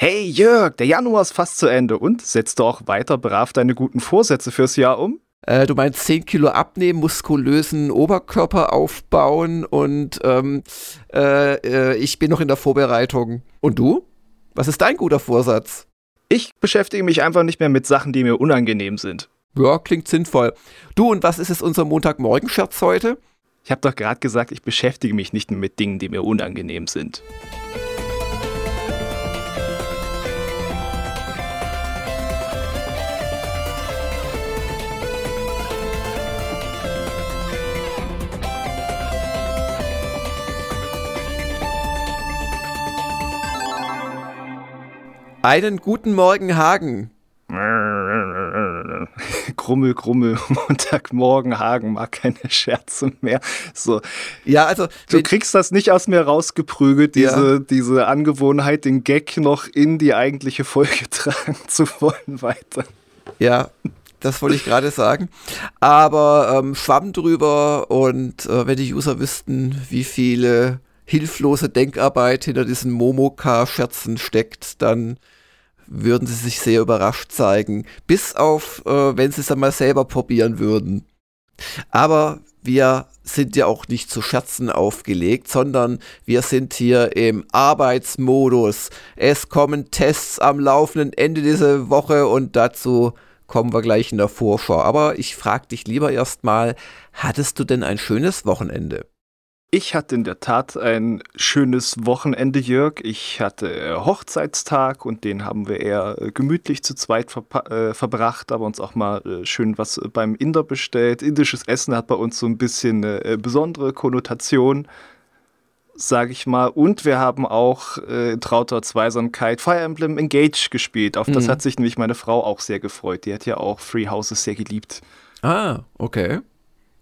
Hey Jörg, der Januar ist fast zu Ende und setzt du auch weiter brav deine guten Vorsätze fürs Jahr um? Äh, du meinst 10 Kilo abnehmen, muskulösen Oberkörper aufbauen und ähm, äh, äh, ich bin noch in der Vorbereitung. Und du? Was ist dein guter Vorsatz? Ich beschäftige mich einfach nicht mehr mit Sachen, die mir unangenehm sind. Ja, klingt sinnvoll. Du, und was ist es unser Montagmorgen-Scherz heute? Ich habe doch gerade gesagt, ich beschäftige mich nicht mehr mit Dingen, die mir unangenehm sind. Einen guten Morgen, Hagen. Grummel, Grummel, Montagmorgen, Hagen mag keine Scherze mehr. So. Ja, also. Du kriegst das nicht aus mir rausgeprügelt, diese, ja. diese Angewohnheit, den Gag noch in die eigentliche Folge tragen zu wollen weiter. Ja, das wollte ich gerade sagen. Aber ähm, Schwamm drüber und äh, wenn die User wüssten, wie viele hilflose Denkarbeit hinter diesen Momoka-Scherzen steckt, dann würden sie sich sehr überrascht zeigen. Bis auf, äh, wenn sie es dann mal selber probieren würden. Aber wir sind ja auch nicht zu Scherzen aufgelegt, sondern wir sind hier im Arbeitsmodus. Es kommen Tests am laufenden Ende dieser Woche und dazu kommen wir gleich in der Vorschau. Aber ich frage dich lieber erstmal, hattest du denn ein schönes Wochenende? Ich hatte in der Tat ein schönes Wochenende, Jörg. Ich hatte äh, Hochzeitstag und den haben wir eher äh, gemütlich zu zweit ver äh, verbracht, aber uns auch mal äh, schön was beim Inder bestellt. Indisches Essen hat bei uns so ein bisschen eine besondere Konnotation, sage ich mal. Und wir haben auch äh, trauter Zweisamkeit Fire Emblem Engage gespielt. Auf mhm. das hat sich nämlich meine Frau auch sehr gefreut. Die hat ja auch Free Houses sehr geliebt. Ah, okay.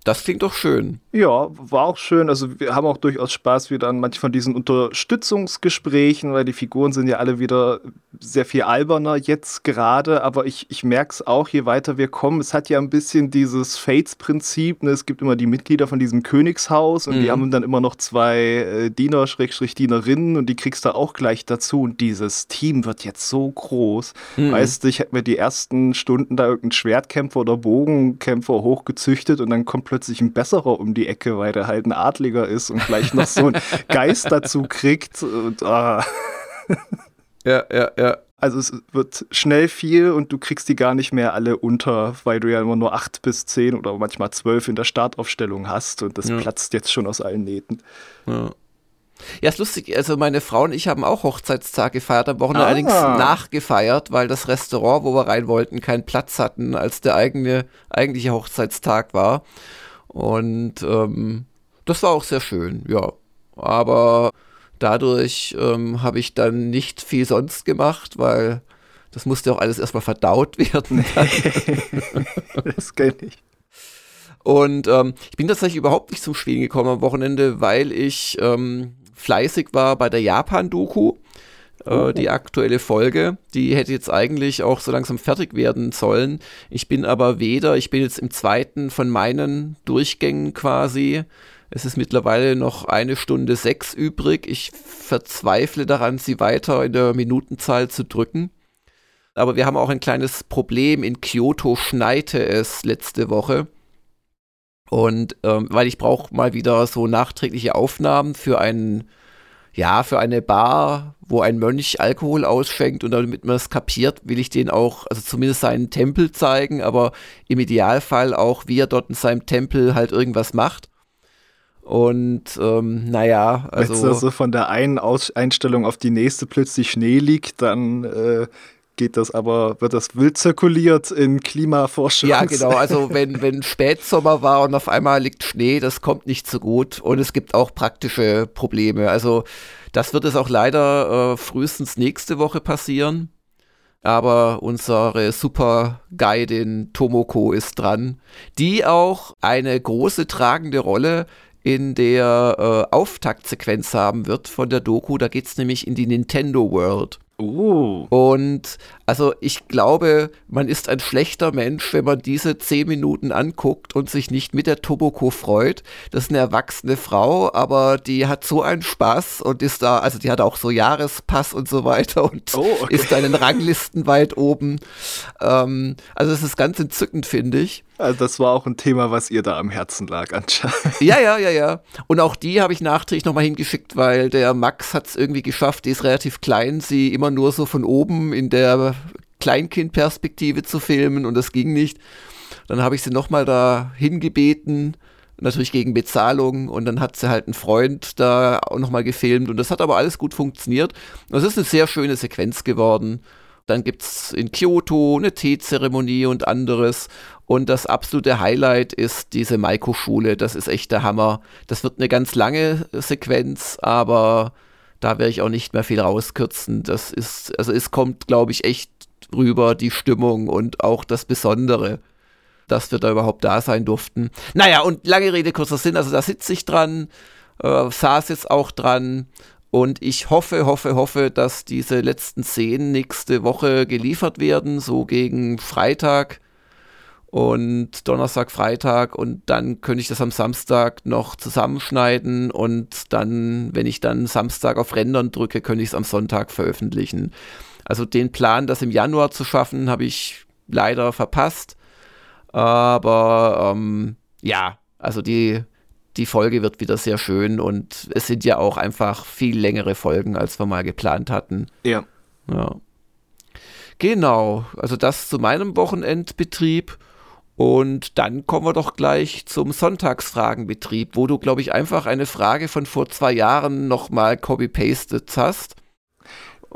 Das klingt doch schön. Ja, war auch schön. Also wir haben auch durchaus Spaß wieder an manchen von diesen Unterstützungsgesprächen, weil die Figuren sind ja alle wieder sehr viel alberner jetzt gerade. Aber ich, ich merke es auch, je weiter wir kommen. Es hat ja ein bisschen dieses Fates-Prinzip. Ne? Es gibt immer die Mitglieder von diesem Königshaus und mhm. die haben dann immer noch zwei äh, Diener, Schrägstrich Dienerinnen und die kriegst du auch gleich dazu. Und dieses Team wird jetzt so groß. Mhm. Weißt du, ich hätte mir die ersten Stunden da irgendeinen Schwertkämpfer oder Bogenkämpfer hochgezüchtet und dann kommt plötzlich plötzlich ein besserer um die Ecke, weil der halt ein Adliger ist und gleich noch so einen Geist dazu kriegt. Und, ah. Ja, ja, ja. Also es wird schnell viel und du kriegst die gar nicht mehr alle unter, weil du ja immer nur acht bis zehn oder manchmal zwölf in der Startaufstellung hast und das ja. platzt jetzt schon aus allen Nähten. Ja. Ja, ist lustig. Also meine Frau und ich haben auch Hochzeitstag gefeiert, am Wochenende ah. allerdings nachgefeiert, weil das Restaurant, wo wir rein wollten, keinen Platz hatten, als der eigene, eigentliche Hochzeitstag war. Und ähm, das war auch sehr schön, ja. Aber dadurch ähm, habe ich dann nicht viel sonst gemacht, weil das musste auch alles erstmal verdaut werden. das kenne ich. Und ähm, ich bin tatsächlich überhaupt nicht zum Spielen gekommen am Wochenende, weil ich ähm, fleißig war bei der Japan-Doku. Äh, die aktuelle Folge. Die hätte jetzt eigentlich auch so langsam fertig werden sollen. Ich bin aber weder, ich bin jetzt im zweiten von meinen Durchgängen quasi. Es ist mittlerweile noch eine Stunde sechs übrig. Ich verzweifle daran, sie weiter in der Minutenzahl zu drücken. Aber wir haben auch ein kleines Problem. In Kyoto schneite es letzte Woche. Und ähm, weil ich brauche mal wieder so nachträgliche Aufnahmen für einen ja, für eine Bar, wo ein Mönch Alkohol ausschenkt und damit man es kapiert, will ich den auch, also zumindest seinen Tempel zeigen, aber im Idealfall auch, wie er dort in seinem Tempel halt irgendwas macht. Und ähm, naja, also. Wenn es also von der einen Aus Einstellung auf die nächste plötzlich Schnee liegt, dann äh, geht das aber, wird das wild zirkuliert in Klimaforschung. Ja, genau. Also wenn, wenn Spätsommer war und auf einmal liegt Schnee, das kommt nicht so gut. Und es gibt auch praktische Probleme. Also das wird es auch leider äh, frühestens nächste Woche passieren. Aber unsere super Guidin Tomoko ist dran, die auch eine große tragende Rolle in der äh, Auftaktsequenz haben wird von der Doku. Da geht es nämlich in die Nintendo World. Uh. Und also ich glaube, man ist ein schlechter Mensch, wenn man diese zehn Minuten anguckt und sich nicht mit der Toboko freut. Das ist eine erwachsene Frau, aber die hat so einen Spaß und ist da, also die hat auch so Jahrespass und so weiter und oh, okay. ist da in den Ranglisten weit oben. Ähm, also es ist ganz entzückend, finde ich. Also das war auch ein Thema, was ihr da am Herzen lag anscheinend. Ja, ja, ja, ja. Und auch die habe ich nachträglich nochmal hingeschickt, weil der Max hat es irgendwie geschafft, die ist relativ klein, sie immer nur so von oben in der Kleinkindperspektive zu filmen und das ging nicht. Dann habe ich sie nochmal da hingebeten, natürlich gegen Bezahlung und dann hat sie halt einen Freund da auch nochmal gefilmt und das hat aber alles gut funktioniert. Das ist eine sehr schöne Sequenz geworden. Dann gibt es in Kyoto eine Teezeremonie und anderes. Und das absolute Highlight ist diese Maiko-Schule. Das ist echt der Hammer. Das wird eine ganz lange Sequenz, aber da werde ich auch nicht mehr viel rauskürzen. Das ist, also es kommt, glaube ich, echt rüber, die Stimmung und auch das Besondere, dass wir da überhaupt da sein durften. Naja, und lange Rede, kurzer Sinn, also da sitze ich dran, äh, saß jetzt auch dran und ich hoffe, hoffe, hoffe, dass diese letzten Szenen nächste Woche geliefert werden, so gegen Freitag und Donnerstag, Freitag und dann könnte ich das am Samstag noch zusammenschneiden und dann, wenn ich dann Samstag auf Rendern drücke, könnte ich es am Sonntag veröffentlichen. Also den Plan, das im Januar zu schaffen, habe ich leider verpasst. Aber ähm, ja, also die, die Folge wird wieder sehr schön und es sind ja auch einfach viel längere Folgen, als wir mal geplant hatten. Ja. Ja. Genau, also das zu meinem Wochenendbetrieb. Und dann kommen wir doch gleich zum Sonntagsfragenbetrieb, wo du, glaube ich, einfach eine Frage von vor zwei Jahren nochmal copy-pasted hast.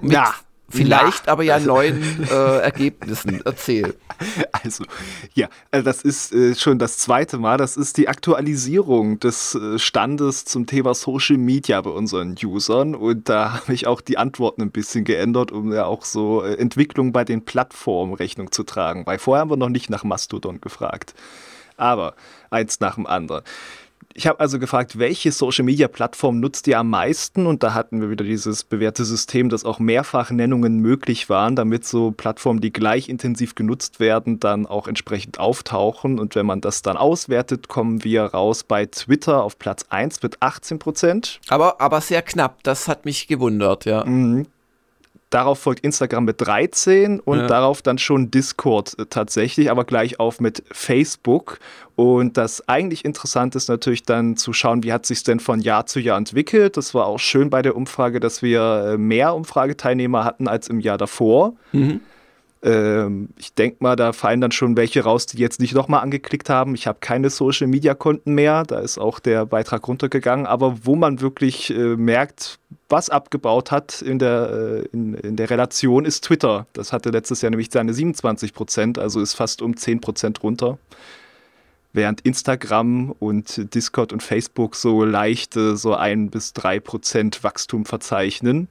Mit, ja, Vielleicht aber ja also, neuen äh, Ergebnissen. Erzähl. Also, ja, also das ist äh, schon das zweite Mal. Das ist die Aktualisierung des äh, Standes zum Thema Social Media bei unseren Usern. Und da habe ich auch die Antworten ein bisschen geändert, um ja auch so äh, Entwicklung bei den Plattformen Rechnung zu tragen. Weil vorher haben wir noch nicht nach Mastodon gefragt. Aber eins nach dem anderen ich habe also gefragt, welche Social Media Plattform nutzt ihr am meisten? Und da hatten wir wieder dieses bewährte System, dass auch Mehrfachnennungen möglich waren, damit so Plattformen, die gleich intensiv genutzt werden, dann auch entsprechend auftauchen. Und wenn man das dann auswertet, kommen wir raus bei Twitter auf Platz 1 mit 18 Prozent. Aber, aber sehr knapp, das hat mich gewundert, ja. Mhm. Darauf folgt Instagram mit 13 und ja. darauf dann schon Discord äh, tatsächlich, aber gleich auf mit Facebook. Und das eigentlich Interessante ist natürlich dann zu schauen, wie hat sich denn von Jahr zu Jahr entwickelt. Das war auch schön bei der Umfrage, dass wir äh, mehr Umfrageteilnehmer hatten als im Jahr davor. Mhm. Ähm, ich denke mal, da fallen dann schon welche raus, die jetzt nicht nochmal angeklickt haben. Ich habe keine Social Media Konten mehr, da ist auch der Beitrag runtergegangen, aber wo man wirklich äh, merkt, was abgebaut hat in der, äh, in, in, der Relation, ist Twitter. Das hatte letztes Jahr nämlich seine 27 Prozent, also ist fast um 10 Prozent runter. Während Instagram und Discord und Facebook so leichte, so ein bis drei Prozent Wachstum verzeichnen.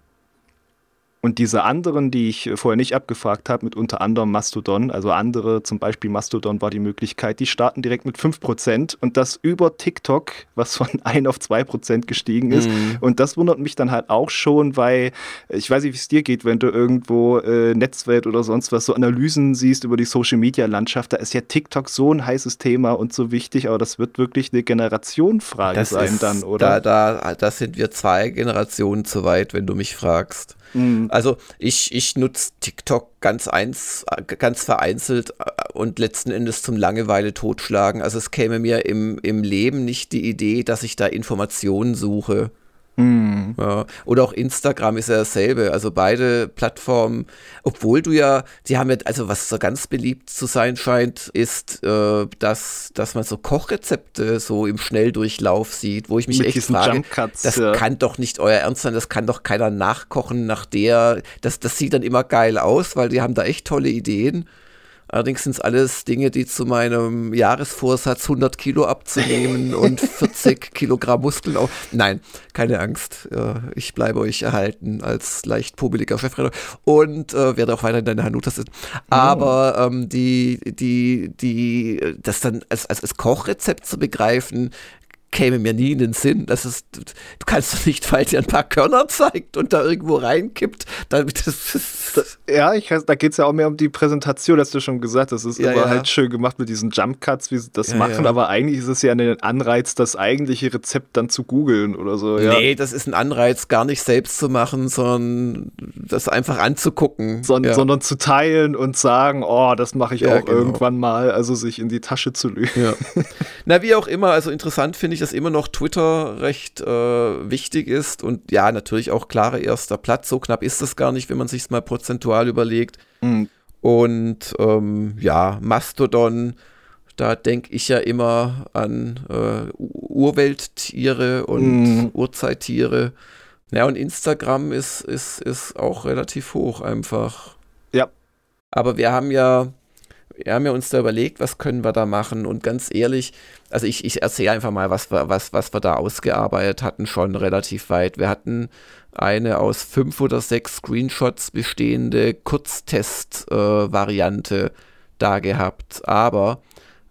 Und diese anderen, die ich vorher nicht abgefragt habe, mit unter anderem Mastodon, also andere, zum Beispiel Mastodon war die Möglichkeit, die starten direkt mit 5% und das über TikTok, was von 1 auf 2% gestiegen ist. Mhm. Und das wundert mich dann halt auch schon, weil ich weiß nicht, wie es dir geht, wenn du irgendwo äh, Netzwelt oder sonst was so Analysen siehst über die Social-Media-Landschaft, da ist ja TikTok so ein heißes Thema und so wichtig, aber das wird wirklich eine Generationenfrage sein ist, dann, oder? Da, da, da sind wir zwei Generationen zu weit, wenn du mich fragst. Mhm. Also ich, ich nutze TikTok ganz eins, ganz vereinzelt äh, und letzten Endes zum Langeweile totschlagen. Also es käme mir im, im Leben nicht die Idee, dass ich da Informationen suche. Mhm. Ja. Oder auch Instagram ist ja dasselbe. Also beide Plattformen, obwohl du ja, die haben ja, also was so ganz beliebt zu sein scheint, ist, äh, dass, dass man so Kochrezepte so im Schnelldurchlauf sieht, wo ich mich Mit echt frage, das ja. kann doch nicht euer Ernst sein, das kann doch keiner nachkochen nach der, das, das sieht dann immer geil aus, weil die haben da echt tolle Ideen. Allerdings sind es alles Dinge, die zu meinem Jahresvorsatz 100 Kilo abzunehmen und 40 Kilogramm Muskeln auf. Nein, keine Angst. Ich bleibe euch erhalten als leicht pobeliger Chefredakteur und äh, werde auch weiterhin deine Hanutas sitzen. Aber ähm, die, die, die, das dann als, als, als Kochrezept zu begreifen, käme mir nie in den Sinn. Das ist, du kannst doch nicht, weil dir ein paar Körner zeigt und da irgendwo reinkippt. Damit ja, ich, da geht es ja auch mehr um die Präsentation, hast du schon gesagt. Das ist ja, immer ja. halt schön gemacht mit diesen Jump Cuts, wie sie das ja, machen. Aber eigentlich ist es ja ein Anreiz, das eigentliche Rezept dann zu googeln oder so. Nee, das ist ein Anreiz, gar nicht selbst zu machen, sondern das einfach anzugucken. Son sondern zu teilen und sagen, oh, das mache ich auch genau. irgendwann mal. Also sich in die Tasche zu lügen. Na, wie auch immer. Also interessant finde ich, dass immer noch Twitter recht äh, wichtig ist. Und ja, natürlich auch klarer erster Platz. So knapp ist es gar nicht, wenn man sich es mal prozentual überlegt. Mhm. Und ähm, ja, Mastodon, da denke ich ja immer an äh, Urwelttiere und mhm. Urzeittiere. Ja, und Instagram ist, ist, ist auch relativ hoch einfach. Ja. Aber wir haben ja wir haben ja uns da überlegt, was können wir da machen und ganz ehrlich, also ich, ich erzähle einfach mal, was wir, was, was wir da ausgearbeitet hatten, schon relativ weit. Wir hatten eine aus fünf oder sechs Screenshots bestehende Kurztest-Variante äh, da gehabt, aber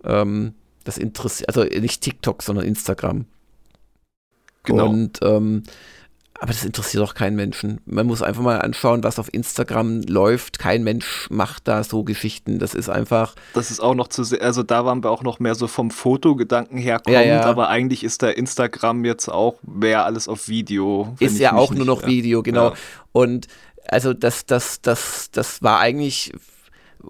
ähm, das interessiert, also nicht TikTok, sondern Instagram. Genau. Und ähm, aber das interessiert doch keinen Menschen. Man muss einfach mal anschauen, was auf Instagram läuft. Kein Mensch macht da so Geschichten. Das ist einfach. Das ist auch noch zu sehr, also da waren wir auch noch mehr so vom Fotogedanken herkommt, ja, ja. aber eigentlich ist der Instagram jetzt auch mehr alles auf Video. Ist ja auch nur noch Video, genau. Ja. Und also das, das, das, das war eigentlich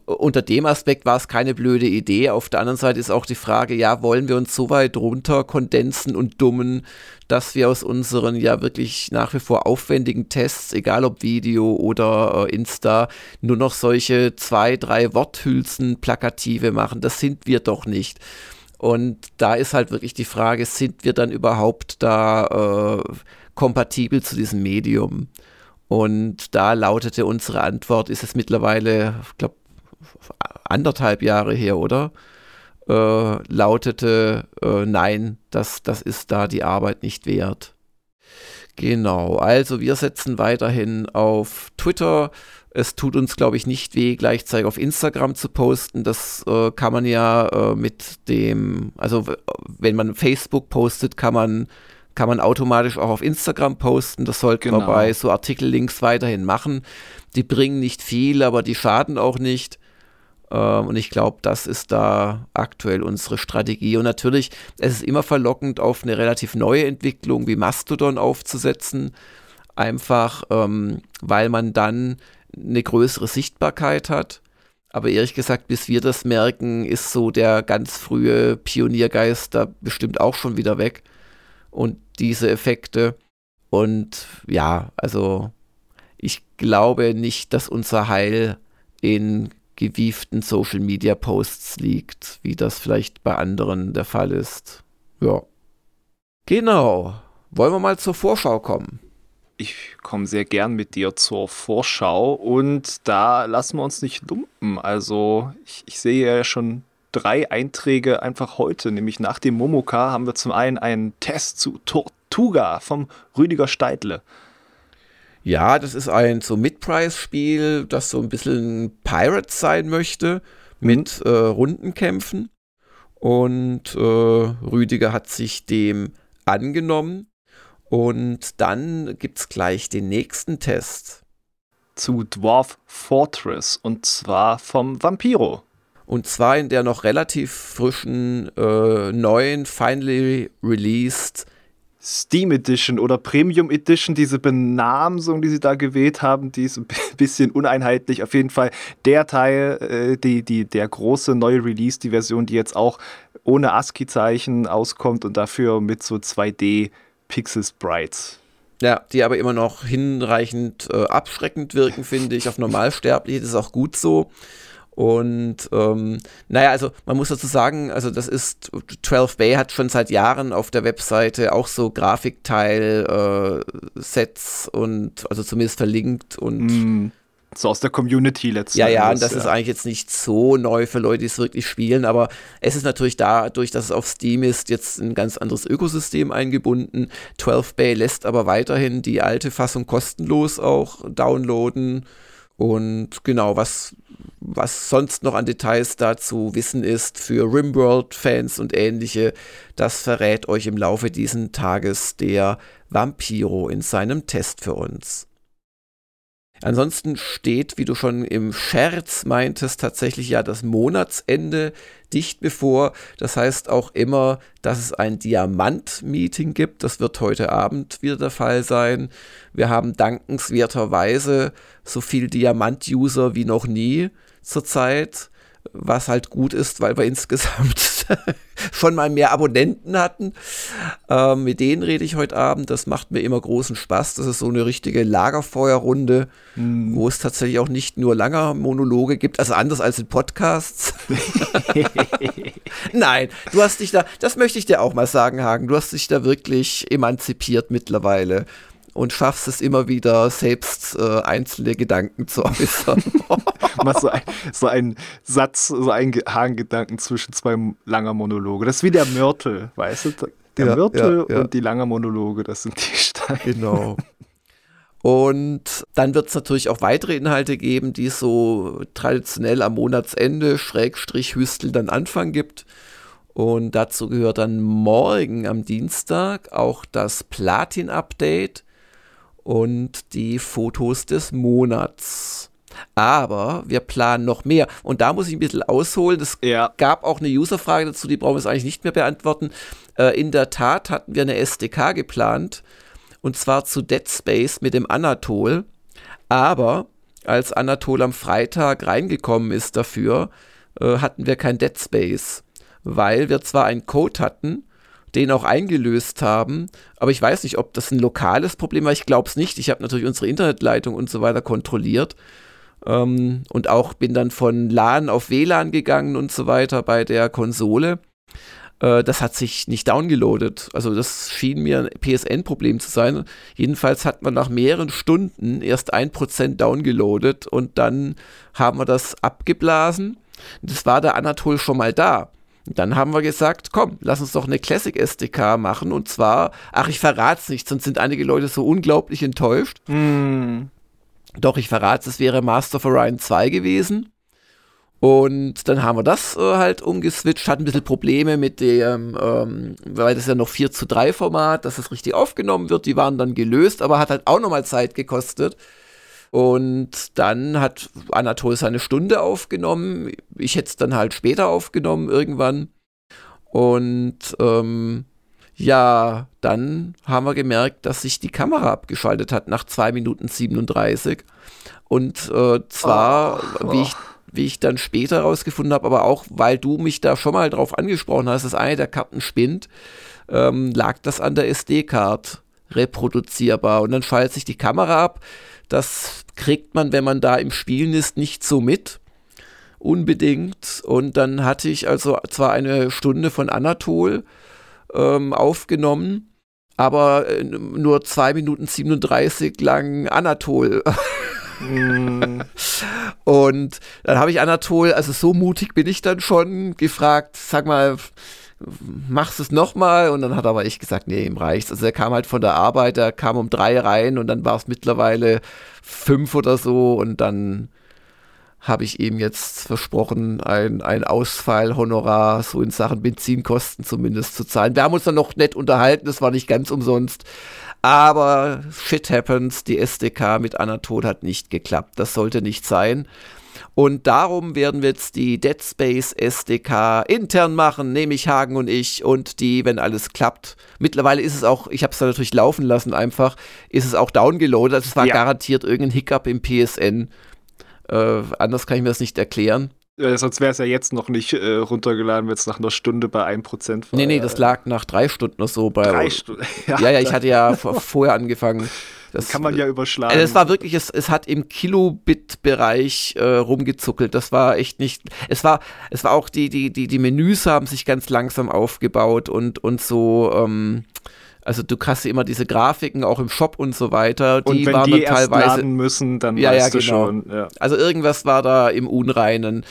unter dem Aspekt war es keine blöde Idee. Auf der anderen Seite ist auch die Frage, ja, wollen wir uns so weit runter kondensen und dummen, dass wir aus unseren ja wirklich nach wie vor aufwendigen Tests, egal ob Video oder äh, Insta, nur noch solche zwei, drei Worthülsen plakative machen. Das sind wir doch nicht. Und da ist halt wirklich die Frage, sind wir dann überhaupt da äh, kompatibel zu diesem Medium? Und da lautete unsere Antwort, ist es mittlerweile, ich glaube, anderthalb Jahre her, oder? Äh, lautete, äh, nein, das, das ist da die Arbeit nicht wert. Genau, also wir setzen weiterhin auf Twitter. Es tut uns, glaube ich, nicht weh, gleichzeitig auf Instagram zu posten. Das äh, kann man ja äh, mit dem, also wenn man Facebook postet, kann man, kann man automatisch auch auf Instagram posten. Das sollte genau. man bei so Artikellinks weiterhin machen. Die bringen nicht viel, aber die schaden auch nicht. Ähm, und ich glaube, das ist da aktuell unsere Strategie. Und natürlich, es ist immer verlockend, auf eine relativ neue Entwicklung wie Mastodon aufzusetzen. Einfach, ähm, weil man dann eine größere Sichtbarkeit hat. Aber ehrlich gesagt, bis wir das merken, ist so der ganz frühe Pioniergeist da bestimmt auch schon wieder weg. Und diese Effekte. Und ja, also ich glaube nicht, dass unser Heil in gewieften Social Media Posts liegt, wie das vielleicht bei anderen der Fall ist. Ja. Genau. Wollen wir mal zur Vorschau kommen? Ich komme sehr gern mit dir zur Vorschau und da lassen wir uns nicht lumpen. Also ich, ich sehe ja schon drei Einträge einfach heute, nämlich nach dem Momoka haben wir zum einen einen Test zu Tortuga vom Rüdiger Steidle. Ja, das ist ein so Mid-Price-Spiel, das so ein bisschen Pirates sein möchte, mit mhm. äh, Rundenkämpfen. Und äh, Rüdiger hat sich dem angenommen. Und dann gibt es gleich den nächsten Test. Zu Dwarf Fortress und zwar vom Vampiro. Und zwar in der noch relativ frischen, äh, neuen, finally released Steam Edition oder Premium Edition, diese Benamsung, die sie da gewählt haben, die ist ein bisschen uneinheitlich. Auf jeden Fall der Teil, äh, die, die, der große neue Release, die Version, die jetzt auch ohne ASCII-Zeichen auskommt und dafür mit so 2D Pixel Sprites. Ja, die aber immer noch hinreichend äh, abschreckend wirken, finde ich. Auf Normalsterbliche ist auch gut so. Und ähm, naja, also man muss dazu sagen, also das ist, 12 Bay hat schon seit Jahren auf der Webseite auch so Grafikteil-Sets äh, und also zumindest verlinkt und mm, so aus der Community letztendlich. Ja, ja, und das ja. ist eigentlich jetzt nicht so neu für Leute, die es wirklich spielen, aber es ist natürlich dadurch, dass es auf Steam ist, jetzt ein ganz anderes Ökosystem eingebunden. 12 Bay lässt aber weiterhin die alte Fassung kostenlos auch downloaden. Und genau, was was sonst noch an Details dazu wissen ist für Rimworld-Fans und ähnliche, das verrät euch im Laufe dieses Tages der Vampiro in seinem Test für uns. Ansonsten steht, wie du schon im Scherz meintest, tatsächlich ja das Monatsende dicht bevor. Das heißt auch immer, dass es ein Diamant-Meeting gibt. Das wird heute Abend wieder der Fall sein. Wir haben dankenswerterweise so viel Diamant-User wie noch nie zurzeit was halt gut ist, weil wir insgesamt schon mal mehr Abonnenten hatten. Ähm, mit denen rede ich heute Abend. Das macht mir immer großen Spaß. Das ist so eine richtige Lagerfeuerrunde, mm. wo es tatsächlich auch nicht nur langer Monologe gibt, also anders als in Podcasts. Nein, du hast dich da, das möchte ich dir auch mal sagen, Hagen, du hast dich da wirklich emanzipiert mittlerweile und schaffst es immer wieder, selbst äh, einzelne Gedanken zu äußern. Machst so, ein, so einen Satz, so einen Hagengedanken zwischen zwei langer Monologe. Das ist wie der Mörtel, weißt du? Der ja, Mörtel ja, ja. und die langer Monologe, das sind die Steine. Genau. Und dann wird es natürlich auch weitere Inhalte geben, die es so traditionell am Monatsende, Schrägstrich Hüstel, dann Anfang gibt. Und dazu gehört dann morgen am Dienstag auch das Platin-Update und die Fotos des Monats. Aber wir planen noch mehr. Und da muss ich ein bisschen ausholen. Es ja. gab auch eine Userfrage dazu, die brauchen wir jetzt eigentlich nicht mehr beantworten. Äh, in der Tat hatten wir eine SDK geplant. Und zwar zu Dead Space mit dem Anatol. Aber als Anatol am Freitag reingekommen ist dafür, äh, hatten wir kein Dead Space. Weil wir zwar einen Code hatten, den auch eingelöst haben. Aber ich weiß nicht, ob das ein lokales Problem war. Ich glaube es nicht. Ich habe natürlich unsere Internetleitung und so weiter kontrolliert. Ähm, und auch bin dann von LAN auf WLAN gegangen und so weiter bei der Konsole. Äh, das hat sich nicht downgeloadet. Also das schien mir ein PSN-Problem zu sein. Jedenfalls hat man nach mehreren Stunden erst ein Prozent downgeloadet und dann haben wir das abgeblasen. Das war der Anatol schon mal da. Dann haben wir gesagt, komm, lass uns doch eine Classic SDK machen. Und zwar, ach, ich verrate es nicht, sonst sind einige Leute so unglaublich enttäuscht. Mm. Doch, ich verrate es, wäre Master of Orion 2 gewesen. Und dann haben wir das äh, halt umgeswitcht, hatten ein bisschen Probleme mit dem, ähm, weil das ja noch 4 zu 3 Format, dass das richtig aufgenommen wird, die waren dann gelöst, aber hat halt auch nochmal Zeit gekostet. Und dann hat Anatol seine Stunde aufgenommen. Ich hätte es dann halt später aufgenommen irgendwann. Und ähm, ja, dann haben wir gemerkt, dass sich die Kamera abgeschaltet hat nach 2 Minuten 37. Und äh, zwar, oh, wie ich wie ich dann später herausgefunden habe, aber auch weil du mich da schon mal drauf angesprochen hast, dass eine der Karten spinnt, ähm, lag das an der SD-Card reproduzierbar. Und dann schaltet sich die Kamera ab, das kriegt man, wenn man da im Spielen ist, nicht so mit. Unbedingt. Und dann hatte ich also zwar eine Stunde von Anatol ähm, aufgenommen, aber äh, nur 2 Minuten 37 lang Anatol. mm. Und dann habe ich Anatol, also so mutig bin ich dann schon, gefragt, sag mal, machst es nochmal? Und dann hat aber ich gesagt, nee, ihm reicht's. Also er kam halt von der Arbeit, er kam um drei rein und dann war es mittlerweile fünf oder so und dann habe ich ihm jetzt versprochen, ein, ein Ausfallhonorar so in Sachen Benzinkosten zumindest zu zahlen. Wir haben uns dann noch nett unterhalten, das war nicht ganz umsonst. Aber shit happens, die SDK mit Anatol hat nicht geklappt. Das sollte nicht sein. Und darum werden wir jetzt die Dead Space SDK intern machen, nämlich Hagen und ich und die, wenn alles klappt. Mittlerweile ist es auch, ich habe es da natürlich laufen lassen einfach, ist es auch downgeloadet. Also es war ja. garantiert irgendein Hiccup im PSN. Äh, anders kann ich mir das nicht erklären. Ja, sonst wäre es ja jetzt noch nicht äh, runtergeladen, wenn es nach einer Stunde bei 1% war. Nee, nee, das lag nach drei Stunden oder so bei. Drei Stunden? Ja, ja, ja, ich hatte ja vorher angefangen. Das kann man ja überschlagen. Also es war wirklich, es, es hat im Kilobit-Bereich äh, rumgezuckelt. Das war echt nicht. Es war, es war auch die, die, die, die Menüs haben sich ganz langsam aufgebaut und, und so. Ähm, also du hast immer diese Grafiken auch im Shop und so weiter. Die und wenn waren die dann teilweise. Erst laden müssen, dann ja, weißt ja, du genau. schon. Ja. Also irgendwas war da im Unreinen.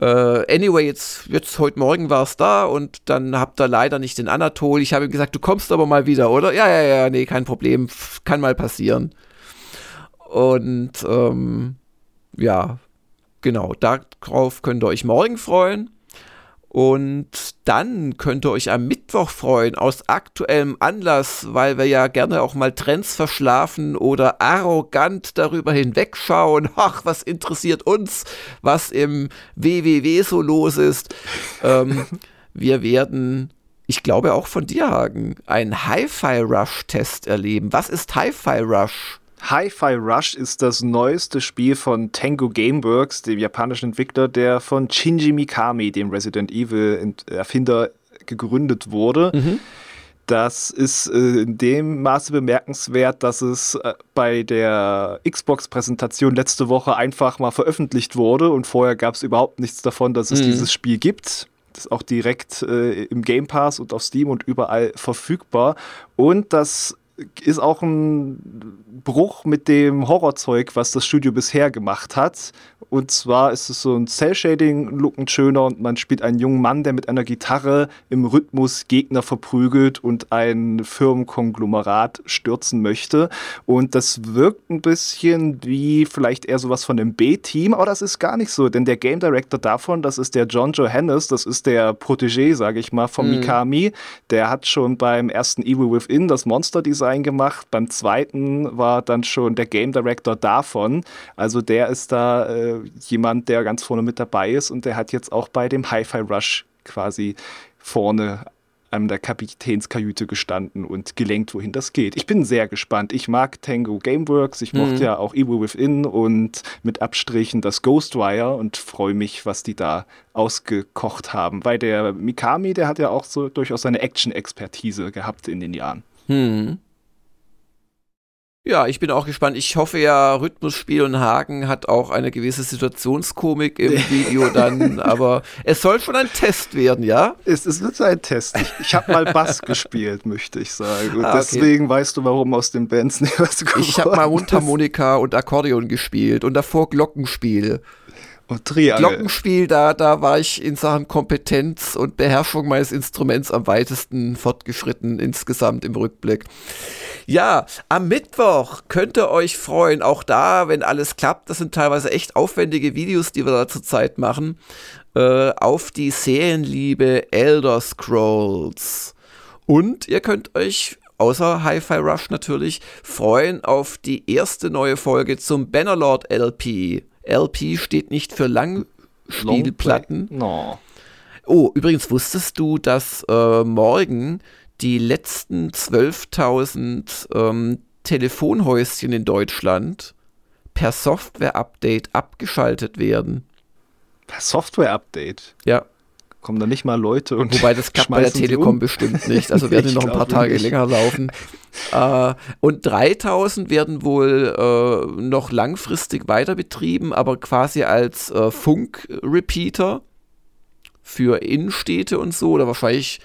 Uh, anyway, jetzt, jetzt heute Morgen war es da und dann habt ihr leider nicht den Anatol. Ich habe ihm gesagt, du kommst aber mal wieder, oder? Ja, ja, ja, nee, kein Problem. Kann mal passieren. Und ähm, ja, genau, darauf könnt ihr euch morgen freuen. Und dann könnt ihr euch am Mittwoch freuen, aus aktuellem Anlass, weil wir ja gerne auch mal Trends verschlafen oder arrogant darüber hinwegschauen. Ach, was interessiert uns, was im WWW so los ist. ähm, wir werden, ich glaube auch von dir, Hagen, einen Hi-Fi-Rush-Test erleben. Was ist Hi-Fi Rush? Hi-Fi Rush ist das neueste Spiel von Tango Gameworks, dem japanischen Entwickler, der von Shinji Mikami, dem Resident Evil Erfinder, gegründet wurde. Mhm. Das ist äh, in dem Maße bemerkenswert, dass es äh, bei der Xbox-Präsentation letzte Woche einfach mal veröffentlicht wurde und vorher gab es überhaupt nichts davon, dass es mhm. dieses Spiel gibt. Das ist auch direkt äh, im Game Pass und auf Steam und überall verfügbar. Und das ist auch ein Bruch mit dem Horrorzeug, was das Studio bisher gemacht hat. Und zwar ist es so ein Cell-Shading-Look schöner und man spielt einen jungen Mann, der mit einer Gitarre im Rhythmus Gegner verprügelt und ein Firmenkonglomerat stürzen möchte. Und das wirkt ein bisschen wie vielleicht eher sowas von einem B-Team, aber das ist gar nicht so, denn der Game Director davon, das ist der John Johannes, das ist der Protégé, sage ich mal, von mhm. Mikami. Der hat schon beim ersten Evil Within das Monster-Design gemacht, beim zweiten war dann schon der Game Director davon. Also der ist da äh, jemand, der ganz vorne mit dabei ist und der hat jetzt auch bei dem Hi-Fi Rush quasi vorne an der Kapitänskajüte gestanden und gelenkt, wohin das geht. Ich bin sehr gespannt. Ich mag Tango Gameworks, ich mochte mhm. ja auch Evil Within und mit Abstrichen das Ghostwire und freue mich, was die da ausgekocht haben. Weil der Mikami, der hat ja auch so durchaus seine Action-Expertise gehabt in den Jahren. Mhm. Ja, ich bin auch gespannt. Ich hoffe ja, Rhythmusspiel und Haken hat auch eine gewisse Situationskomik im Video dann, aber es soll schon ein Test werden, ja? Es, es wird ein Test. Ich, ich habe mal Bass gespielt, möchte ich sagen. Und ah, okay. deswegen weißt du, warum aus den Bands nicht was geworden Ich habe mal Mundharmonika und Akkordeon gespielt und davor Glockenspiel. Und Triangel. Glockenspiel, da, da war ich in Sachen Kompetenz und Beherrschung meines Instruments am weitesten fortgeschritten insgesamt im Rückblick. Ja, am Mittwoch könnt ihr euch freuen, auch da, wenn alles klappt, das sind teilweise echt aufwendige Videos, die wir da zurzeit machen, äh, auf die Serienliebe Elder Scrolls. Und ihr könnt euch außer Hi-Fi Rush natürlich freuen auf die erste neue Folge zum Bannerlord LP. LP steht nicht für Langspielplatten. No. Oh, übrigens wusstest du, dass äh, morgen die letzten 12.000 ähm, Telefonhäuschen in Deutschland per Software-Update abgeschaltet werden? Per Software-Update? Ja. Kommen da nicht mal Leute und. Wobei das klappt bei der Telekom um? bestimmt nicht. Also werden die noch ein paar Tage nicht. länger laufen. äh, und 3000 werden wohl äh, noch langfristig weiter betrieben, aber quasi als äh, Funk-Repeater für Innenstädte und so. Oder wahrscheinlich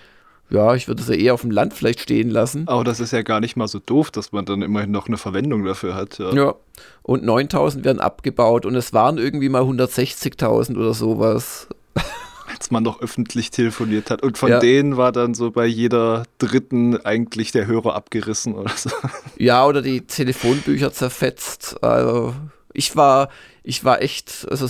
ja, ich würde es ja eher auf dem Land vielleicht stehen lassen. Aber das ist ja gar nicht mal so doof, dass man dann immerhin noch eine Verwendung dafür hat. Ja, ja. und 9000 werden abgebaut und es waren irgendwie mal 160.000 oder sowas als man noch öffentlich telefoniert hat. Und von ja. denen war dann so bei jeder dritten eigentlich der Hörer abgerissen oder so. Ja, oder die Telefonbücher zerfetzt. Also ich war, ich war echt, also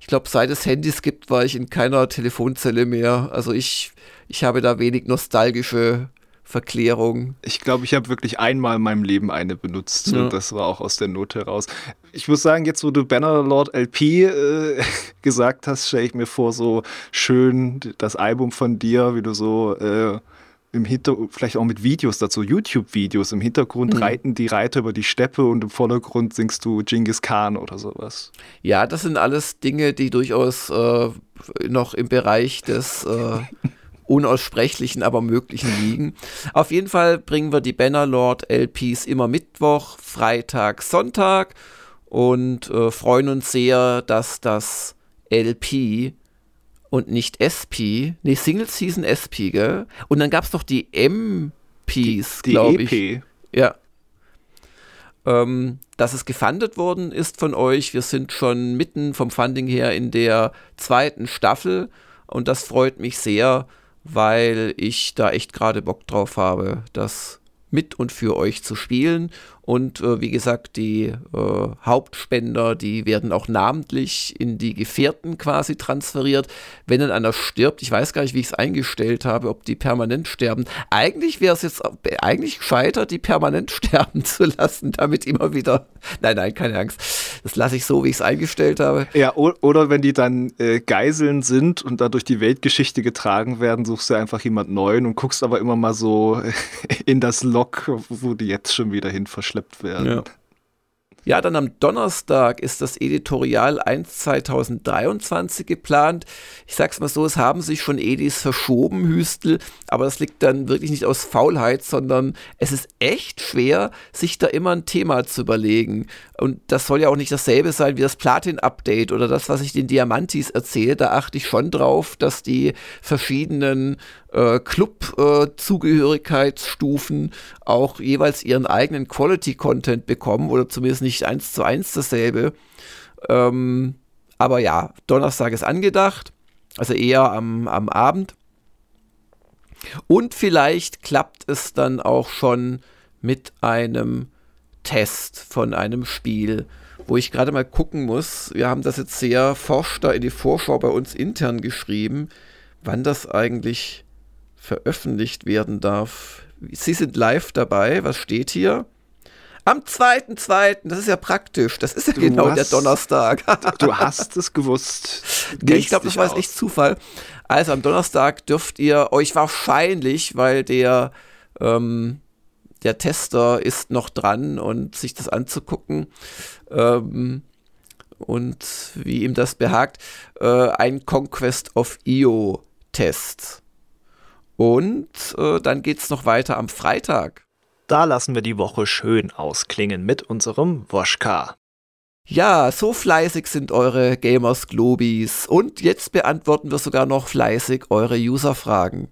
ich glaube, seit es Handys gibt, war ich in keiner Telefonzelle mehr. Also ich, ich habe da wenig nostalgische Verklärung. Ich glaube, ich habe wirklich einmal in meinem Leben eine benutzt ja. und das war auch aus der Not heraus. Ich muss sagen, jetzt wo du Bannerlord LP äh, gesagt hast, stelle ich mir vor, so schön das Album von dir, wie du so äh, im Hintergrund, vielleicht auch mit Videos dazu, YouTube-Videos. Im Hintergrund mhm. reiten die Reiter über die Steppe und im Vordergrund singst du Genghis Khan oder sowas. Ja, das sind alles Dinge, die durchaus äh, noch im Bereich des äh, unaussprechlichen, aber möglichen liegen. Auf jeden Fall bringen wir die Bannerlord LPs immer Mittwoch, Freitag, Sonntag und äh, freuen uns sehr, dass das LP und nicht SP, nee, Single Season SP, gell? Und dann gab es noch die MPs, glaube ich. EP. Ja. Ähm, dass es gefundet worden ist von euch. Wir sind schon mitten vom Funding her in der zweiten Staffel und das freut mich sehr weil ich da echt gerade Bock drauf habe, das mit und für euch zu spielen. Und äh, wie gesagt, die äh, Hauptspender, die werden auch namentlich in die Gefährten quasi transferiert. Wenn dann einer stirbt, ich weiß gar nicht, wie ich es eingestellt habe, ob die permanent sterben. Eigentlich wäre es jetzt eigentlich gescheiter, die permanent sterben zu lassen, damit immer wieder. Nein, nein, keine Angst. Das lasse ich so, wie ich es eingestellt habe. Ja, oder wenn die dann äh, Geiseln sind und da durch die Weltgeschichte getragen werden, suchst du einfach jemand Neuen und guckst aber immer mal so in das Log, wo die jetzt schon wieder hin verschleppt werden. Ja. Ja, dann am Donnerstag ist das Editorial 1 2023 geplant. Ich sag's mal so, es haben sich schon Edis verschoben, Hüstel, aber das liegt dann wirklich nicht aus Faulheit, sondern es ist echt schwer, sich da immer ein Thema zu überlegen. Und das soll ja auch nicht dasselbe sein wie das Platin-Update oder das, was ich den Diamantis erzähle. Da achte ich schon drauf, dass die verschiedenen äh, Club-Zugehörigkeitsstufen äh, auch jeweils ihren eigenen Quality-Content bekommen oder zumindest nicht eins zu eins dasselbe. Ähm, aber ja, Donnerstag ist angedacht, also eher am, am Abend. Und vielleicht klappt es dann auch schon mit einem Test von einem Spiel, wo ich gerade mal gucken muss. Wir haben das jetzt sehr forsch da in die Vorschau bei uns intern geschrieben, wann das eigentlich veröffentlicht werden darf. Sie sind live dabei. Was steht hier? Am 2.2., das ist ja praktisch. Das ist ja du genau hast, der Donnerstag. du hast es gewusst. Nee, ich glaube, das war jetzt echt Zufall. Also am Donnerstag dürft ihr euch wahrscheinlich, weil der, ähm, der Tester ist noch dran und sich das anzugucken ähm, und wie ihm das behagt, äh, ein Conquest of Io Test und äh, dann geht es noch weiter am Freitag. Da lassen wir die Woche schön ausklingen mit unserem Woschka. Ja, so fleißig sind eure Gamers Globis. Und jetzt beantworten wir sogar noch fleißig eure User-Fragen.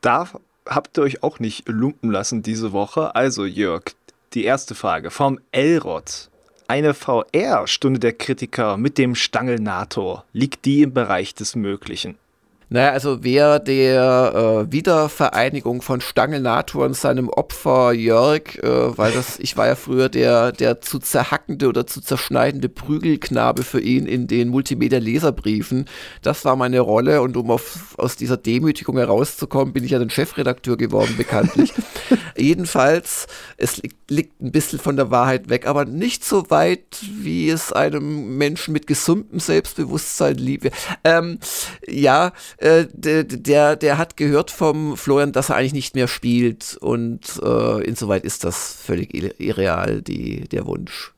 Da habt ihr euch auch nicht lumpen lassen diese Woche. Also, Jörg, die erste Frage vom Elrod. Eine VR-Stunde der Kritiker mit dem Stangelnator. Liegt die im Bereich des Möglichen? Naja, also wer der äh, Wiedervereinigung von Stangelnator und seinem Opfer Jörg, äh, weil das, ich war ja früher der, der zu zerhackende oder zu zerschneidende Prügelknabe für ihn in den Multimedia-Leserbriefen. Das war meine Rolle und um auf, aus dieser Demütigung herauszukommen, bin ich ja dann Chefredakteur geworden, bekanntlich. Jedenfalls, es liegt, liegt ein bisschen von der Wahrheit weg, aber nicht so weit, wie es einem Menschen mit gesundem Selbstbewusstsein lieb. Ähm, ja, äh, der, der, der hat gehört vom Florian, dass er eigentlich nicht mehr spielt und äh, insoweit ist das völlig irreal, die, der Wunsch.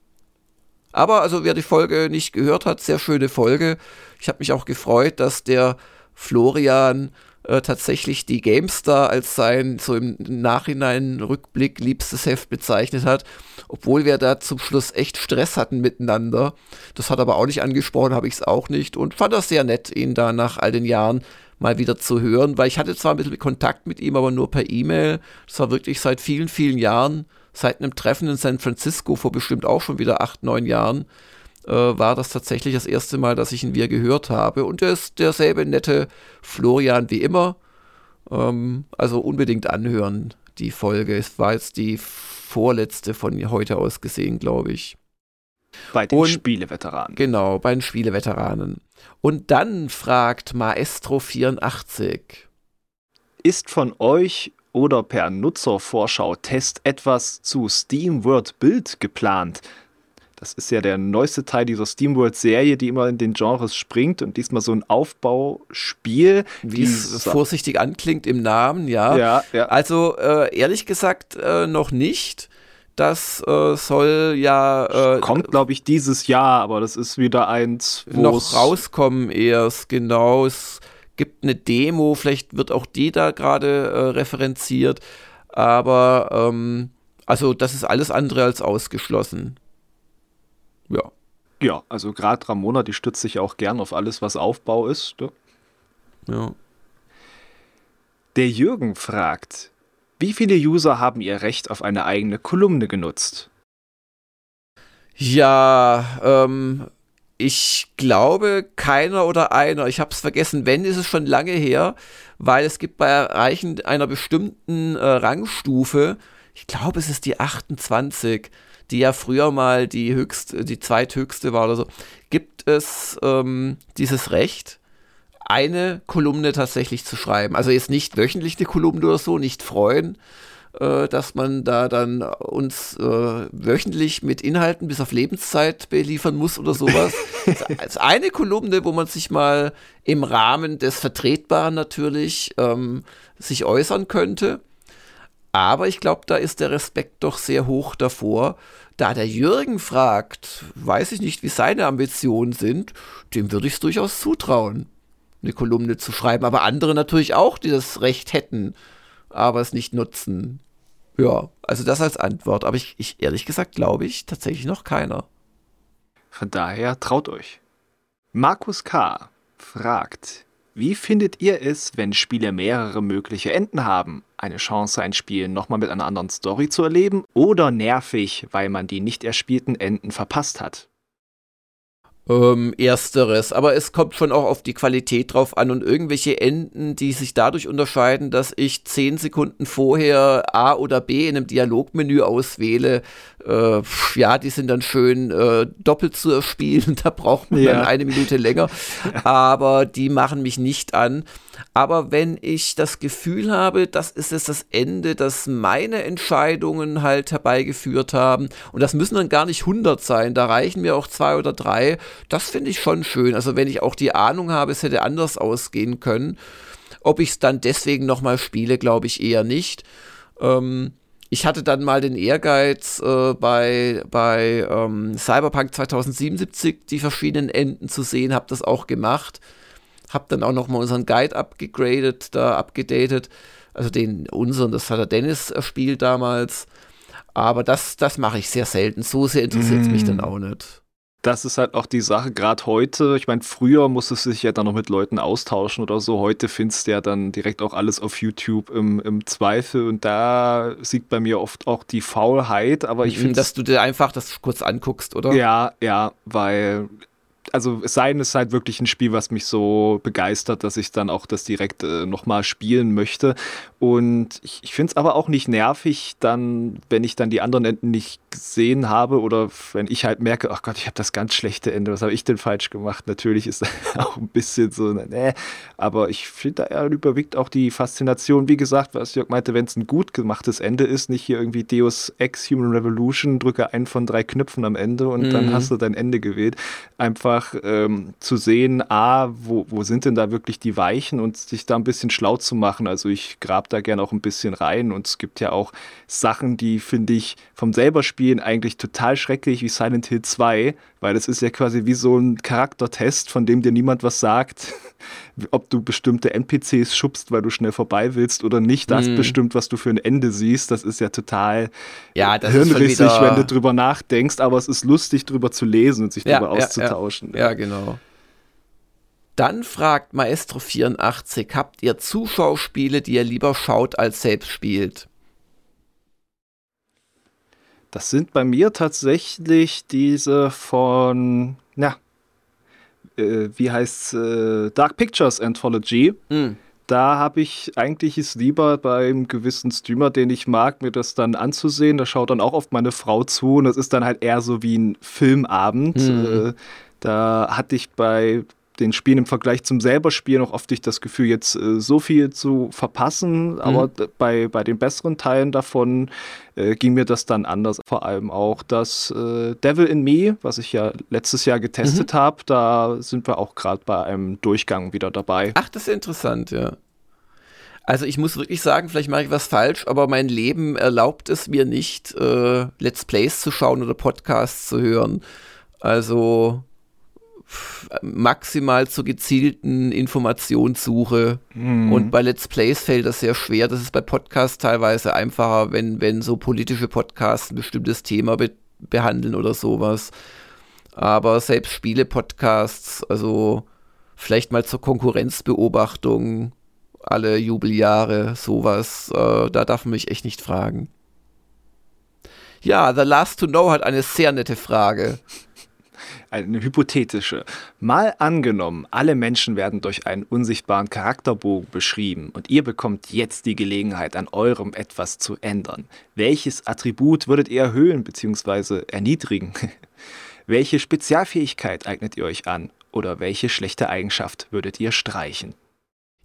Aber also wer die Folge nicht gehört hat, sehr schöne Folge. Ich habe mich auch gefreut, dass der Florian äh, tatsächlich die GameStar als sein so im Nachhinein Rückblick liebstes Heft bezeichnet hat, obwohl wir da zum Schluss echt Stress hatten miteinander. Das hat aber auch nicht angesprochen, habe ich es auch nicht und fand das sehr nett, ihn da nach all den Jahren mal wieder zu hören, weil ich hatte zwar ein bisschen Kontakt mit ihm, aber nur per E-Mail. Das war wirklich seit vielen, vielen Jahren, seit einem Treffen in San Francisco vor bestimmt auch schon wieder acht, neun Jahren äh, war das tatsächlich das erste Mal, dass ich ihn wieder gehört habe. Und er ist derselbe nette Florian wie immer. Ähm, also unbedingt anhören, die Folge. Es war jetzt die vorletzte von heute aus gesehen, glaube ich. Bei den Und, Spieleveteranen. Genau, bei den Spieleveteranen. Und dann fragt Maestro84. Ist von euch oder per Nutzervorschau-Test etwas zu SteamWorld Build geplant? Das ist ja der neueste Teil dieser SteamWorld-Serie, die immer in den Genres springt und diesmal so ein Aufbauspiel. Wie es vorsichtig anklingt im Namen, ja. ja, ja. Also äh, ehrlich gesagt äh, noch nicht. Das äh, soll ja. Äh, Kommt, glaube ich, dieses Jahr, aber das ist wieder eins, wo. Noch rauskommen erst, genau. Es gibt eine Demo, vielleicht wird auch die da gerade äh, referenziert. Aber, ähm, also, das ist alles andere als ausgeschlossen. Ja. Ja, also gerade Ramona, die stützt sich auch gern auf alles, was Aufbau ist. Ne? Ja. Der Jürgen fragt, wie viele User haben ihr Recht auf eine eigene Kolumne genutzt? Ja, ähm, ich glaube keiner oder einer. Ich habe es vergessen. Wenn, ist es schon lange her, weil es gibt bei Erreichen einer bestimmten äh, Rangstufe ich glaube, es ist die 28, die ja früher mal die höchste, die zweithöchste war oder so, gibt es ähm, dieses Recht, eine Kolumne tatsächlich zu schreiben. Also jetzt nicht wöchentlich eine Kolumne oder so, nicht freuen, äh, dass man da dann uns äh, wöchentlich mit Inhalten bis auf Lebenszeit beliefern muss oder sowas. Als eine Kolumne, wo man sich mal im Rahmen des Vertretbaren natürlich ähm, sich äußern könnte. Aber ich glaube, da ist der Respekt doch sehr hoch davor. Da der Jürgen fragt, weiß ich nicht, wie seine Ambitionen sind, dem würde ich es durchaus zutrauen, eine Kolumne zu schreiben. Aber andere natürlich auch, die das Recht hätten, aber es nicht nutzen. Ja, also das als Antwort. Aber ich, ich ehrlich gesagt glaube ich tatsächlich noch keiner. Von daher traut euch. Markus K. fragt, wie findet ihr es, wenn Spiele mehrere mögliche Enden haben? Eine Chance, ein Spiel nochmal mit einer anderen Story zu erleben? Oder nervig, weil man die nicht erspielten Enden verpasst hat? Ähm, ersteres, aber es kommt schon auch auf die Qualität drauf an und irgendwelche Enden, die sich dadurch unterscheiden, dass ich zehn Sekunden vorher A oder B in einem Dialogmenü auswähle, äh, ja, die sind dann schön äh, doppelt zu erspielen, da braucht man ja. dann eine Minute länger, aber die machen mich nicht an. Aber wenn ich das Gefühl habe, das ist jetzt das Ende, das meine Entscheidungen halt herbeigeführt haben, und das müssen dann gar nicht 100 sein, da reichen mir auch zwei oder drei, das finde ich schon schön. Also wenn ich auch die Ahnung habe, es hätte anders ausgehen können, ob ich es dann deswegen nochmal spiele, glaube ich eher nicht. Ähm, ich hatte dann mal den Ehrgeiz, äh, bei, bei ähm, Cyberpunk 2077 die verschiedenen Enden zu sehen, habe das auch gemacht. Habe dann auch nochmal unseren Guide abgegradet, da abgedatet. Also den unseren, das hat der Dennis erspielt damals. Aber das, das mache ich sehr selten. So sehr interessiert es mm. mich dann auch nicht das ist halt auch die Sache, gerade heute. Ich meine, früher musstest du dich ja dann noch mit Leuten austauschen oder so. Heute findest du ja dann direkt auch alles auf YouTube im, im Zweifel und da sieht bei mir oft auch die Faulheit, aber ich mhm, finde. Dass du dir einfach das kurz anguckst, oder? Ja, ja, weil also es sei denn, es ist halt wirklich ein Spiel, was mich so begeistert, dass ich dann auch das direkt äh, nochmal spielen möchte. Und ich, ich finde es aber auch nicht nervig, dann, wenn ich dann die anderen Enden nicht gesehen habe oder wenn ich halt merke, ach Gott, ich habe das ganz schlechte Ende, was habe ich denn falsch gemacht? Natürlich ist das auch ein bisschen so, ne, aber ich finde, da überwiegt auch die Faszination. Wie gesagt, was Jörg meinte, wenn es ein gut gemachtes Ende ist, nicht hier irgendwie Deus Ex Human Revolution, drücke einen von drei Knöpfen am Ende und mhm. dann hast du dein Ende gewählt. Einfach ähm, zu sehen, A, wo, wo sind denn da wirklich die Weichen und sich da ein bisschen schlau zu machen. Also ich grab da gerne auch ein bisschen rein und es gibt ja auch Sachen, die finde ich vom selber Spielen eigentlich total schrecklich, wie Silent Hill 2, weil das ist ja quasi wie so ein Charaktertest, von dem dir niemand was sagt, ob du bestimmte NPCs schubst, weil du schnell vorbei willst oder nicht. Das mm. bestimmt, was du für ein Ende siehst. Das ist ja total ja, hirnrissig, wenn du drüber nachdenkst, aber es ist lustig, drüber zu lesen und sich ja, drüber ja, auszutauschen. Ja, ja, genau. Dann fragt Maestro84, habt ihr Zuschauspiele, die ihr lieber schaut als selbst spielt? Das sind bei mir tatsächlich diese von, ja, äh, wie heißt äh, Dark Pictures Anthology. Mhm. Da habe ich eigentlich es lieber beim gewissen Streamer, den ich mag, mir das dann anzusehen. Da schaut dann auch oft meine Frau zu und das ist dann halt eher so wie ein Filmabend. Mhm. Äh, da hatte ich bei den Spielen im Vergleich zum selber Spielen auch oft nicht das Gefühl, jetzt äh, so viel zu verpassen. Aber mhm. bei, bei den besseren Teilen davon äh, ging mir das dann anders. Vor allem auch das äh, Devil in Me, was ich ja letztes Jahr getestet mhm. habe, da sind wir auch gerade bei einem Durchgang wieder dabei. Ach, das ist interessant, ja. Also ich muss wirklich sagen, vielleicht mache ich was falsch, aber mein Leben erlaubt es mir nicht, äh, Let's Plays zu schauen oder Podcasts zu hören. Also maximal zur gezielten Informationssuche. Mhm. Und bei Let's Plays fällt das sehr schwer. Das ist bei Podcasts teilweise einfacher, wenn, wenn so politische Podcasts ein bestimmtes Thema be behandeln oder sowas. Aber selbst Spiele-Podcasts, also vielleicht mal zur Konkurrenzbeobachtung alle Jubeljahre, sowas, äh, da darf man mich echt nicht fragen. Ja, The Last to Know hat eine sehr nette Frage. Eine hypothetische. Mal angenommen, alle Menschen werden durch einen unsichtbaren Charakterbogen beschrieben und ihr bekommt jetzt die Gelegenheit, an eurem etwas zu ändern. Welches Attribut würdet ihr erhöhen bzw. erniedrigen? Welche Spezialfähigkeit eignet ihr euch an? Oder welche schlechte Eigenschaft würdet ihr streichen?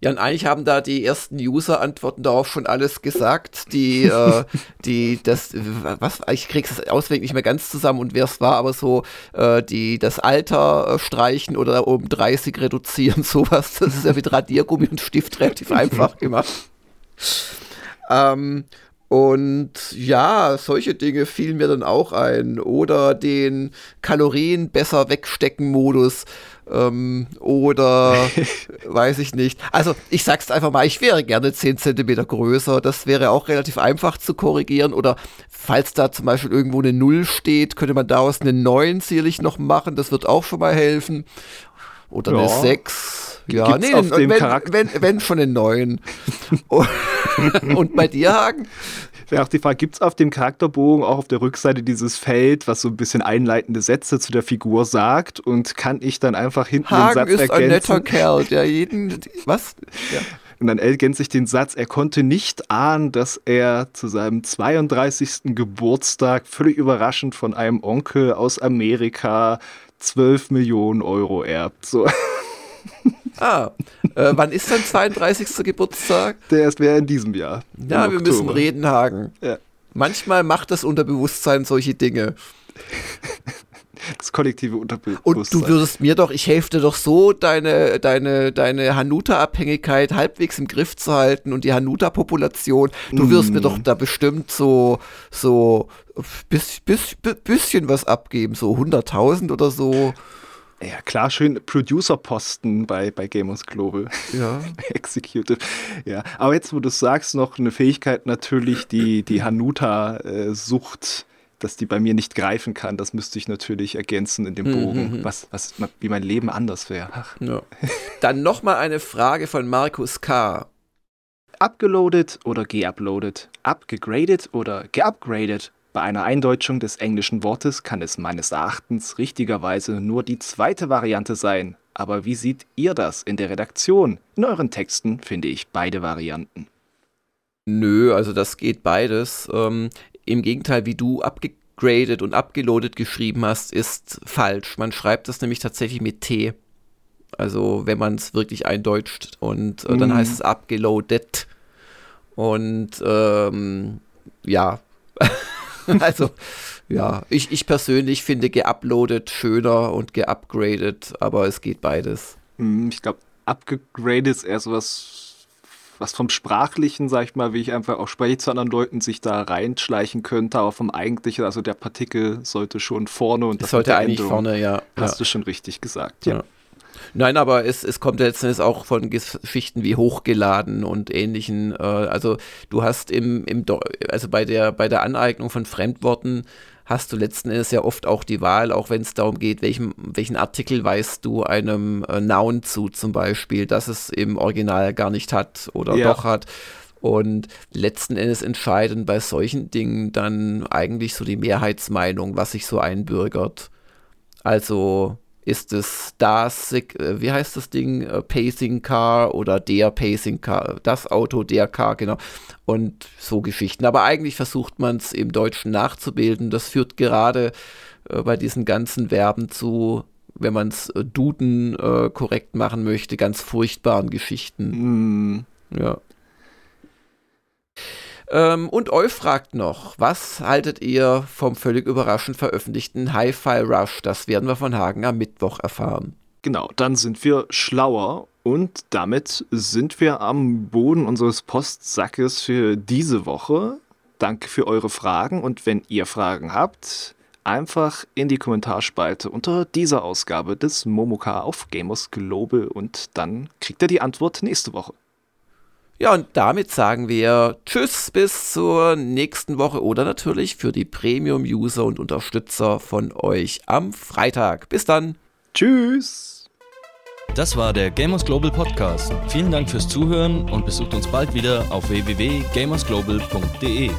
Ja, und eigentlich haben da die ersten User-Antworten darauf schon alles gesagt. Die, äh, die, das, was, ich krieg's auswendig nicht mehr ganz zusammen und wer es war, aber so, äh, die, das Alter äh, streichen oder um 30 reduzieren, sowas. Das ist ja mit Radiergummi und Stift relativ einfach gemacht. Ähm, und ja, solche Dinge fielen mir dann auch ein. Oder den Kalorien besser wegstecken Modus ähm, oder weiß ich nicht. Also ich sag's einfach mal, ich wäre gerne 10 cm größer. Das wäre auch relativ einfach zu korrigieren. Oder falls da zum Beispiel irgendwo eine 0 steht, könnte man daraus eine 9 sicherlich noch machen. Das wird auch schon mal helfen. Oder ja. eine 6. Ja, nee, wenn, wenn, wenn, schon eine 9. Und bei dir, Hagen? wäre auch die Frage, gibt es auf dem Charakterbogen auch auf der Rückseite dieses Feld, was so ein bisschen einleitende Sätze zu der Figur sagt und kann ich dann einfach hinten Hagen den Satz ist ergänzen? ein netter Kerl, der jeden, was? Ja. Und dann ergänze ich den Satz, er konnte nicht ahnen, dass er zu seinem 32. Geburtstag völlig überraschend von einem Onkel aus Amerika 12 Millionen Euro erbt. So. Ah, äh, wann ist dein 32. Geburtstag? Der ist wäre in diesem Jahr. Ja, wir Oktober. müssen reden, Hagen. Ja. Manchmal macht das Unterbewusstsein solche Dinge. Das kollektive Unterbewusstsein. Und du würdest mir doch, ich helfe dir doch so, deine, deine, deine Hanuta-Abhängigkeit halbwegs im Griff zu halten und die Hanuta-Population. Du wirst mm. mir doch da bestimmt so, so bis, bis, bisschen was abgeben, so 100.000 oder so. Ja, klar, schön Producer-Posten bei, bei Gamers Global. Ja. Executive. Ja, aber jetzt, wo du sagst, noch eine Fähigkeit natürlich, die, die Hanuta-Sucht, dass die bei mir nicht greifen kann, das müsste ich natürlich ergänzen in dem mhm, Bogen, mhm. was, was, wie mein Leben anders wäre. Ja. Dann nochmal eine Frage von Markus K. Abgeloadet oder geuploadet? Abgegradet oder geupgradet? Bei einer Eindeutschung des englischen Wortes kann es meines Erachtens richtigerweise nur die zweite Variante sein. Aber wie seht ihr das in der Redaktion? In euren Texten finde ich beide Varianten. Nö, also das geht beides. Ähm, Im Gegenteil, wie du abgegradet und abgeloadet geschrieben hast, ist falsch. Man schreibt das nämlich tatsächlich mit T. Also wenn man es wirklich eindeutscht und äh, dann mm. heißt es abgeloadet. Und ähm, ja. also, ja, ich, ich persönlich finde geuploadet schöner und geupgradet, aber es geht beides. Hm, ich glaube, upgradet ist eher so was, was vom Sprachlichen, sag ich mal, wie ich einfach auch spreche zu anderen Leuten, sich da reinschleichen könnte, aber vom Eigentlichen, also der Partikel sollte schon vorne und das sollte eigentlich vorne, ja. Hast ja. du schon richtig gesagt, ja. ja. Nein, aber es, es kommt letztendlich auch von Geschichten wie hochgeladen und ähnlichen. Äh, also du hast im, im also bei der, bei der Aneignung von Fremdworten hast du letzten Endes ja oft auch die Wahl, auch wenn es darum geht, welchen, welchen Artikel weißt du einem äh, Noun zu, zum Beispiel, dass es im Original gar nicht hat oder ja. doch hat. Und letzten Endes entscheiden bei solchen Dingen dann eigentlich so die Mehrheitsmeinung, was sich so einbürgert. Also ist es das, äh, wie heißt das Ding, äh, Pacing Car oder der Pacing Car, das Auto, der Car, genau. Und so Geschichten. Aber eigentlich versucht man es im Deutschen nachzubilden. Das führt gerade äh, bei diesen ganzen Verben zu, wenn man es äh, Duden äh, korrekt machen möchte, ganz furchtbaren Geschichten. Mm. Ja. Ähm, und Olf fragt noch, was haltet ihr vom völlig überraschend veröffentlichten Hi-Fi Rush? Das werden wir von Hagen am Mittwoch erfahren. Genau, dann sind wir schlauer und damit sind wir am Boden unseres Postsackes für diese Woche. Danke für eure Fragen und wenn ihr Fragen habt, einfach in die Kommentarspalte unter dieser Ausgabe des Momoka auf Gamers Global und dann kriegt ihr die Antwort nächste Woche. Ja, und damit sagen wir Tschüss bis zur nächsten Woche oder natürlich für die Premium-User und Unterstützer von euch am Freitag. Bis dann. Tschüss. Das war der Gamers Global Podcast. Vielen Dank fürs Zuhören und besucht uns bald wieder auf www.gamersglobal.de.